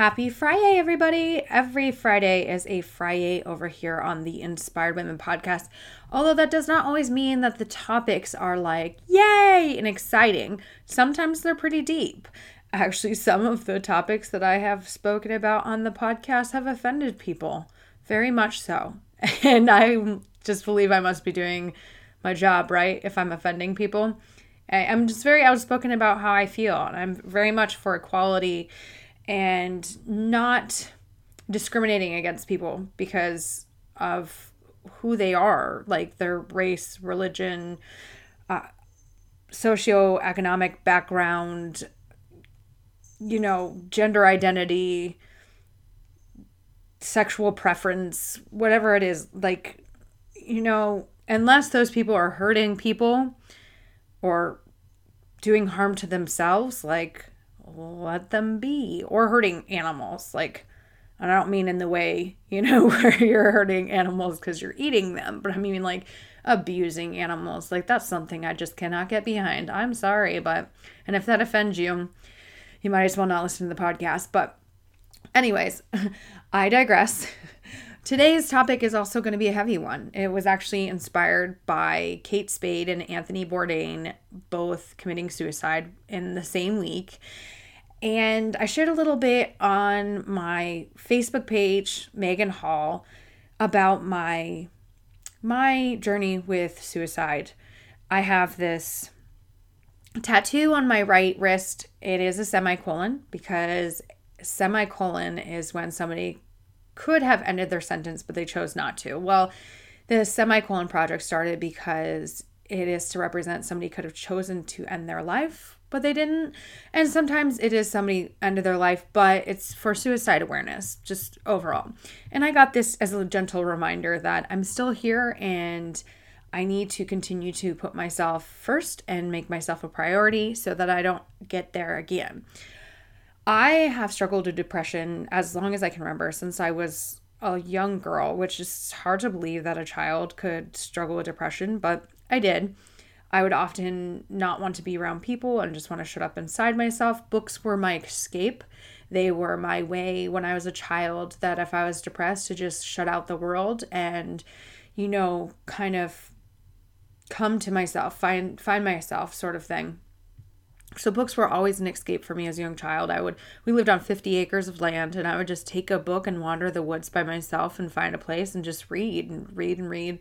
Happy Friday, everybody. Every Friday is a Fri-YAY over here on the Inspired Women podcast. Although that does not always mean that the topics are like, yay, and exciting. Sometimes they're pretty deep. Actually, some of the topics that I have spoken about on the podcast have offended people, very much so. And I just believe I must be doing my job, right? If I'm offending people. I'm just very outspoken about how I feel, and I'm very much for equality and not discriminating against people because of who they are, like their race, religion, uh, socioeconomic background, you know, gender identity, sexual preference, whatever it is. Like, you know, unless those people are hurting people or doing harm to themselves, like let them be or hurting animals like i don't mean in the way you know where you're hurting animals because you're eating them but i mean like abusing animals like that's something i just cannot get behind i'm sorry but and if that offends you you might as well not listen to the podcast but anyways i digress Today's topic is also going to be a heavy one. It was actually inspired by Kate Spade and Anthony Bourdain both committing suicide in the same week. And I shared a little bit on my Facebook page, Megan Hall, about my my journey with suicide. I have this tattoo on my right wrist. It is a semicolon because semicolon is when somebody could have ended their sentence, but they chose not to. Well, the semicolon project started because it is to represent somebody could have chosen to end their life but they didn't. And sometimes it is somebody end of their life, but it's for suicide awareness, just overall. And I got this as a gentle reminder that I'm still here and I need to continue to put myself first and make myself a priority so that I don't get there again. I have struggled with depression as long as I can remember since I was a young girl, which is hard to believe that a child could struggle with depression, but I did. I would often not want to be around people and just want to shut up inside myself. Books were my escape. They were my way when I was a child that if I was depressed to just shut out the world and you know kind of come to myself, find find myself sort of thing. So books were always an escape for me as a young child. I would we lived on 50 acres of land and I would just take a book and wander the woods by myself and find a place and just read and read and read.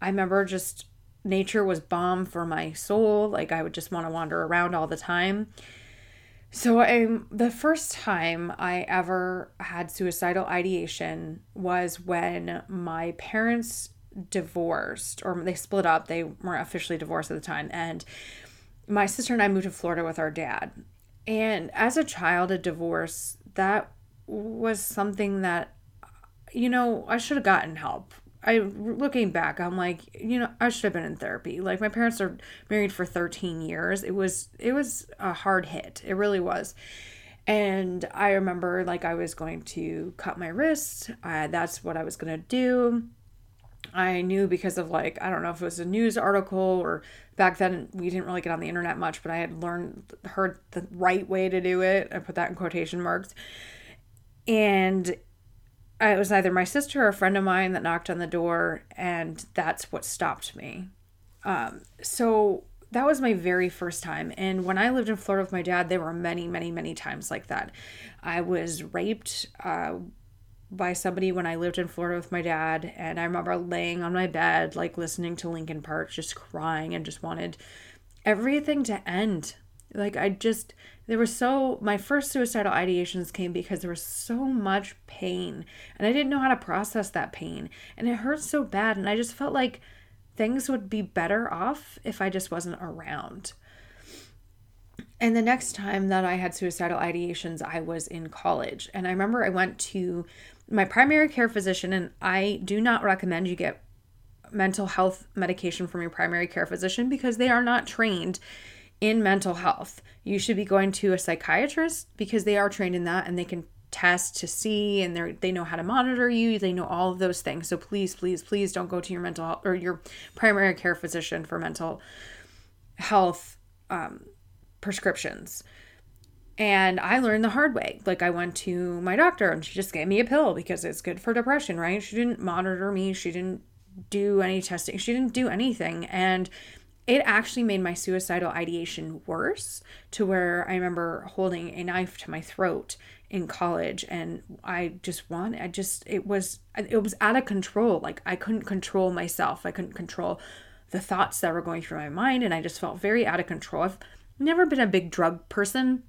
I remember just nature was balm for my soul. Like I would just want to wander around all the time. So I the first time I ever had suicidal ideation was when my parents divorced or they split up. They weren't officially divorced at the time and my sister and I moved to Florida with our dad. And as a child a divorce, that was something that you know, I should have gotten help I looking back, I'm like, you know, I should have been in therapy. Like my parents are married for 13 years. It was it was a hard hit. It really was. And I remember like I was going to cut my wrist. Uh, that's what I was going to do. I knew because of like I don't know if it was a news article or back then we didn't really get on the internet much, but I had learned heard the right way to do it. I put that in quotation marks. And it was either my sister or a friend of mine that knocked on the door, and that's what stopped me. Um, so that was my very first time. And when I lived in Florida with my dad, there were many, many, many times like that. I was raped uh, by somebody when I lived in Florida with my dad. And I remember laying on my bed, like listening to Linkin Park, just crying and just wanted everything to end. Like, I just, there was so my first suicidal ideations came because there was so much pain and i didn't know how to process that pain and it hurt so bad and i just felt like things would be better off if i just wasn't around. And the next time that i had suicidal ideations i was in college and i remember i went to my primary care physician and i do not recommend you get mental health medication from your primary care physician because they are not trained in mental health. You should be going to a psychiatrist because they are trained in that and they can test to see and they they know how to monitor you. They know all of those things. So please please please don't go to your mental health or your primary care physician for mental health um, prescriptions. And i learned the hard way. Like i went to my doctor and she just gave me a pill because it's good for depression right? She didn't monitor me. She didn't do any testing. She didn't do anything. And it actually made my suicidal ideation worse to where I remember holding a knife to my throat in college and I just wanted I just it was it was out of control. Like I couldn't control myself. I couldn't control the thoughts that were going through my mind and I just felt very out of control. I've never been a big drug person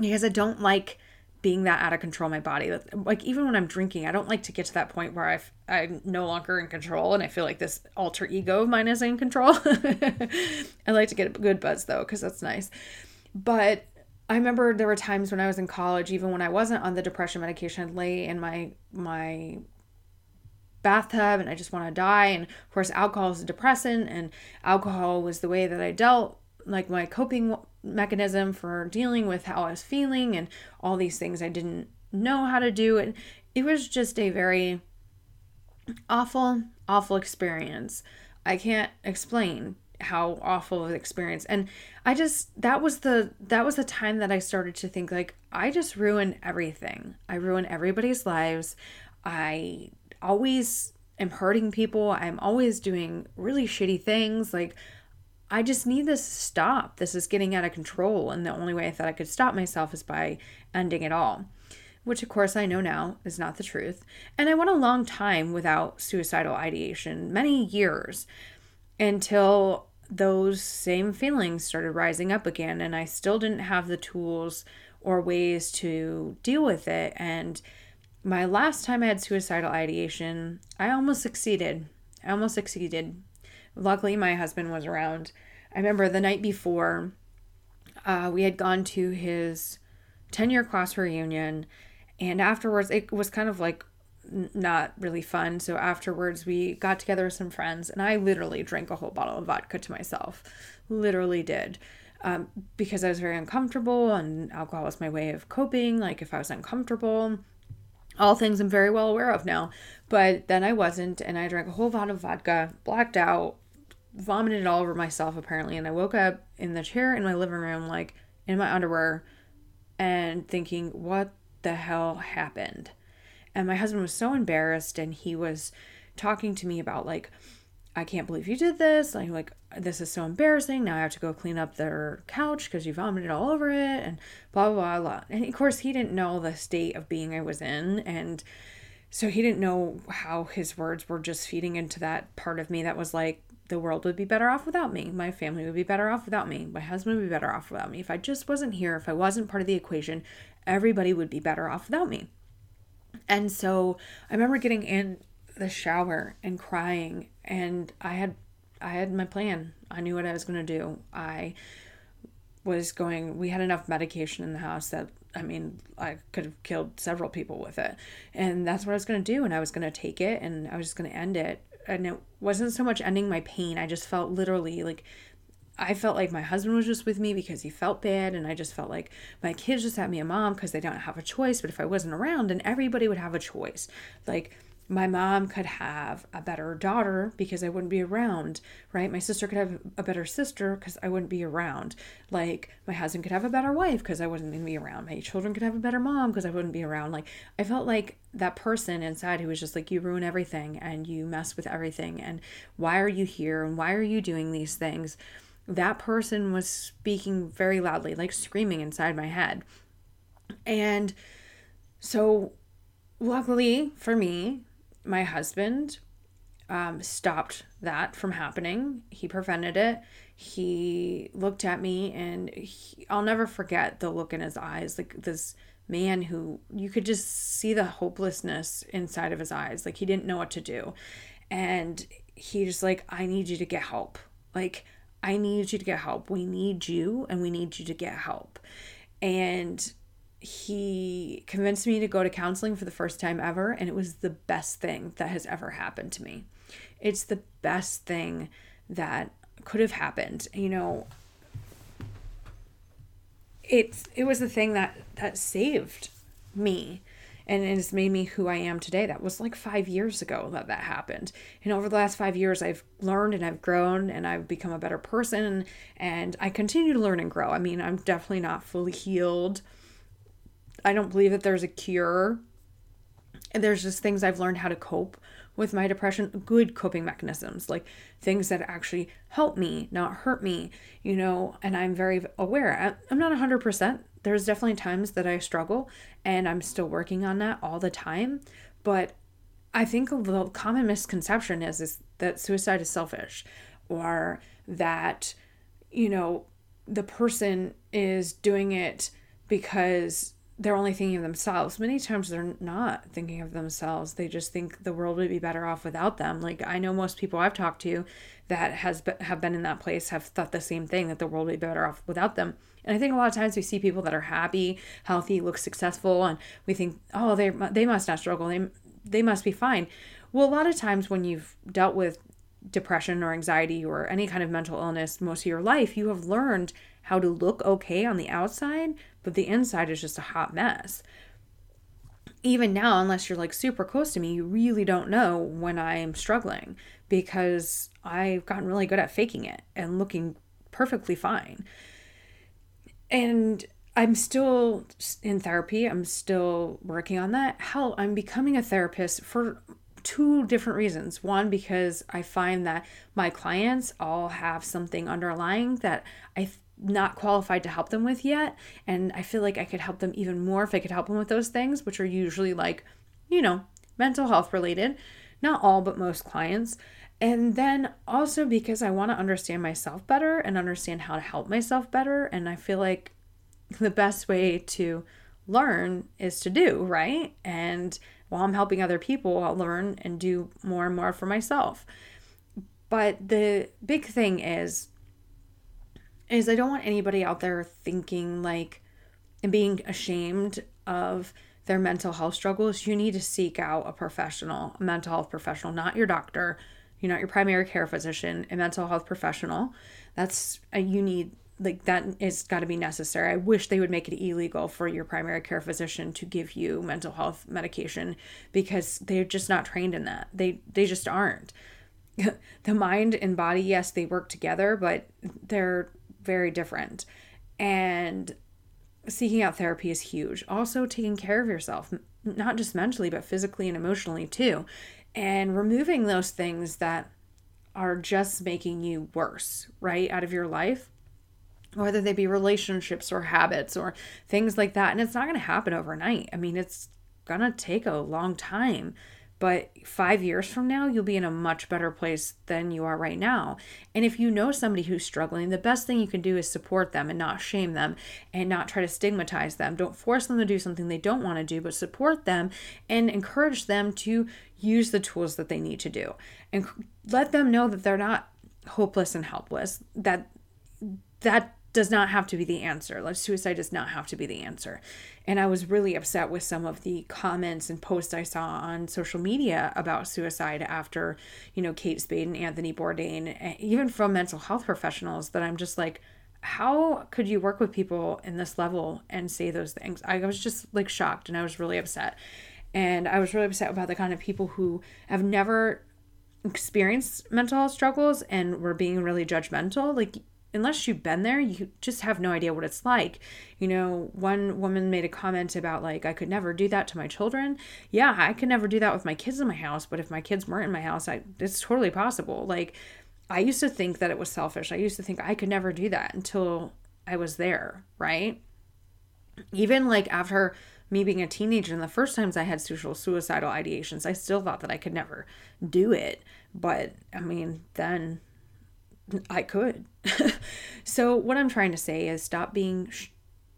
because I don't like being that out of control my body. Like even when i'm drinking i don't like to get to that point where I've, i'm no longer in control and i feel like this alter ego of mine is in control. I like to get a good buzz though because that's nice. But I remember there were times when I was in college, even when I wasn't on the depression medication, I'd lay in my my bathtub and I just want to die. And of course, alcohol is a depressant, and alcohol was the way that I dealt, like my coping mechanism for dealing with how I was feeling and all these things I didn't know how to do. And it was just a very awful, awful experience. I can't explain how awful of an experience. And i just that was the that was the time that i started to think like i just ruin everything. I ruin everybody's lives. I always am hurting people. I'm always doing really shitty things. Like i just need this to stop this is getting out of control and the only way i thought i could stop myself is by ending it all which of course I know now is not the truth. And I went a long time without suicidal ideation, many years, until those same feelings started rising up again and I still didn't have the tools or ways to deal with it and my last time I had suicidal ideation, I almost succeeded. I almost succeeded. Luckily, my husband was around. I remember the night before, uh, we had gone to his 10 year class reunion, and afterwards, it was kind of like not really fun. So afterwards, we got together with some friends, and I literally drank a whole bottle of vodka to myself. Literally did. Um, because I was very uncomfortable, and alcohol was my way of coping. Like, if I was uncomfortable, all things I'm very well aware of now. But then I wasn't, and I drank a whole bottle of vodka, blacked out, vomited all over myself, apparently. And I woke up in the chair in my living room, like in my underwear, and thinking, what the hell happened? And my husband was so embarrassed and he was talking to me about like I can't believe you did this. Like like this is so embarrassing. Now I have to go clean up their couch because you vomited all over it and blah blah blah blah. And of course he didn't know the state of being I was in and so he didn't know how his words were just feeding into that part of me that was like the world would be better off without me. My family would be better off without me. My husband would be better off without me. If I just wasn't here, if I wasn't part of the equation, everybody would be better off without me. And so I remember getting in the shower and crying and I had I had my plan. I knew what I was going to do. I was going we had enough medication in the house that I mean, I could have killed several people with it. And that's what I was going to do and I was going to take it and I was just going to end it. And it wasn't so much ending my pain. I just felt literally like I felt like my husband was just with me because he felt bad, and I just felt like my kids just had me a mom because they don't have a choice. But if I wasn't around, then everybody would have a choice. Like my mom could have a better daughter because I wouldn't be around, right? My sister could have a better sister because I wouldn't be around. Like my husband could have a better wife because I wasn't going to be around. My children could have a better mom because I wouldn't be around. Like I felt like that person inside who was just like, you ruin everything and you mess with everything. And why are you here? And why are you doing these things? that person was speaking very loudly, like screaming inside my head. And so, luckily for me, my husband um, stopped that from happening. He prevented it. He looked at me, and he, I'll never forget the look in his eyes like this man who you could just see the hopelessness inside of his eyes. Like he didn't know what to do. And he just like, I need you to get help. Like, I need you to get help. We need you and we need you to get help. And he convinced me to go to counseling for the first time ever, and it was the best thing that has ever happened to me. It's the best thing that could have happened. You know, it's it was the thing that that saved me and it has made me who I am today. That was like five years ago that that happened. And over the last five years, I've learned and I've grown and I've become a better person and I continue to learn and grow. I mean, I'm definitely not fully healed. I don't believe that there's a cure. There's just things I've learned how to cope with my depression, good coping mechanisms, like things that actually help me, not hurt me, you know, and I'm very aware. I'm not 100%. There's definitely times that I struggle and I'm still working on that all the time, but I think the common misconception is, is that suicide is selfish or that, you know, the person is doing it because they're only thinking of themselves. Many times they're not thinking of themselves. They just think the world would be better off without them. Like I know most people I've talked to that has been, have been in that place have thought the same thing that the world would be better off without them. And I think a lot of times we see people that are happy, healthy, look successful, and we think, oh, they they must not struggle. They they must be fine. Well, a lot of times when you've dealt with depression or anxiety or any kind of mental illness most of your life, you have learned how to look okay on the outside, but the inside is just a hot mess. Even now, unless you're like super close to me, you really don't know when I'm struggling because I've gotten really good at faking it and looking perfectly fine. And I'm still in therapy. I'm still working on that. Hell, I'm becoming a therapist for two different reasons. One, because I find that my clients all have something underlying that I not qualified to help them with yet. And I feel like I could help them even more if I could help them with those things, which are usually like, you know, mental health related. Not all, but most clients. And then also because I want to understand myself better and understand how to help myself better. And I feel like the best way to learn is to do, right? And while I'm helping other people, I'll learn and do more and more for myself. But the big thing is is I don't want anybody out there thinking like and being ashamed of their mental health struggles. You need to seek out a professional, a mental health professional, not your doctor, you're not your primary care physician, a mental health professional. That's a you need like that is got to be necessary. I wish they would make it illegal for your primary care physician to give you mental health medication because they're just not trained in that. They they just aren't. the mind and body, yes, they work together, but they're very different. And seeking out therapy is huge. Also, taking care of yourself, not just mentally, but physically and emotionally too. And removing those things that are just making you worse, right, out of your life, whether they be relationships or habits or things like that. And it's not going to happen overnight. I mean, it's going to take a long time but five years from now, you'll be in a much better place than you are right now. And if you know somebody who's struggling, the best thing you can do is support them and not shame them and not try to stigmatize them. Don't force them to do something they don't want to do, but support them and encourage them to use the tools that they need to do. And let them know that they're not hopeless and helpless, that that does not have to be the answer. Like suicide does not have to be the answer. And I was really upset with some of the comments and posts I saw on social media about suicide after, you know, Kate Spade and Anthony Bourdain, eh, even from mental health professionals that I'm just like, how could you work with people in this level and say those things? I was just like shocked and I was really upset. And I was really upset about the kind of people who have never experienced mental health struggles and were being really judgmental. Like unless you've been there, you just have no idea what it's like. You know, one woman made a comment about like I could never do that to my children. Yeah, I could never do that with my kids in my house, but if my kids weren't in my house, I it's totally possible. Like I used to think that it was selfish. I used to think I could never do that until I was there, right? Even like after me being a teenager and the first times I had social suicidal ideations, I still thought that I could never do it. But I mean, then I could. so what I'm trying to say is stop being sh-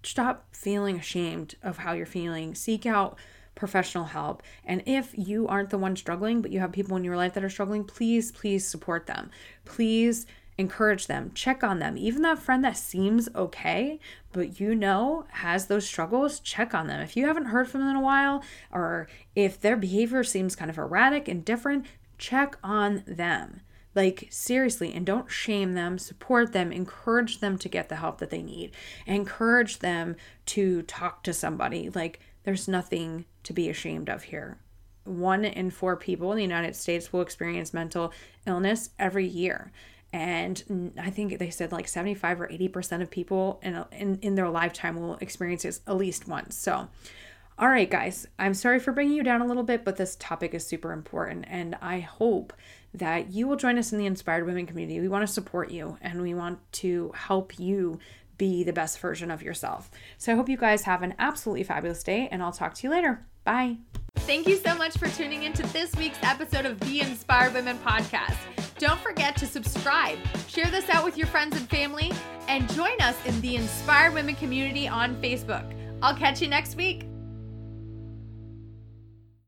stop feeling ashamed of how you're feeling. Seek out professional help. And if you aren't the one struggling, but you have people in your life that are struggling, please please support them. Please encourage them, check on them. Even that friend that seems okay, but you know has those struggles, check on them. If you haven't heard from them in a while, or if their behavior seems kind of erratic and different, check on them. Like, seriously, and don't shame them, support them, encourage them to get the help that they need, encourage them to talk to somebody. Like, there's nothing to be ashamed of here. One in four people in the United States will experience mental illness every year. And I think they said like 75 or 80% of people in, in, in their lifetime will experience it at least once. So, all right, guys, I'm sorry for bringing you down a little bit, but this topic is super important. And I hope that you will join us in the Inspired Women community. We want to support you and we want to help you be the best version of yourself. So I hope you guys have an absolutely fabulous day, and I'll talk to you later. Bye. Thank you so much for tuning into this week's episode of the Inspired Women podcast. Don't forget to subscribe, share this out with your friends and family, and join us in the Inspired Women community on Facebook. I'll catch you next week.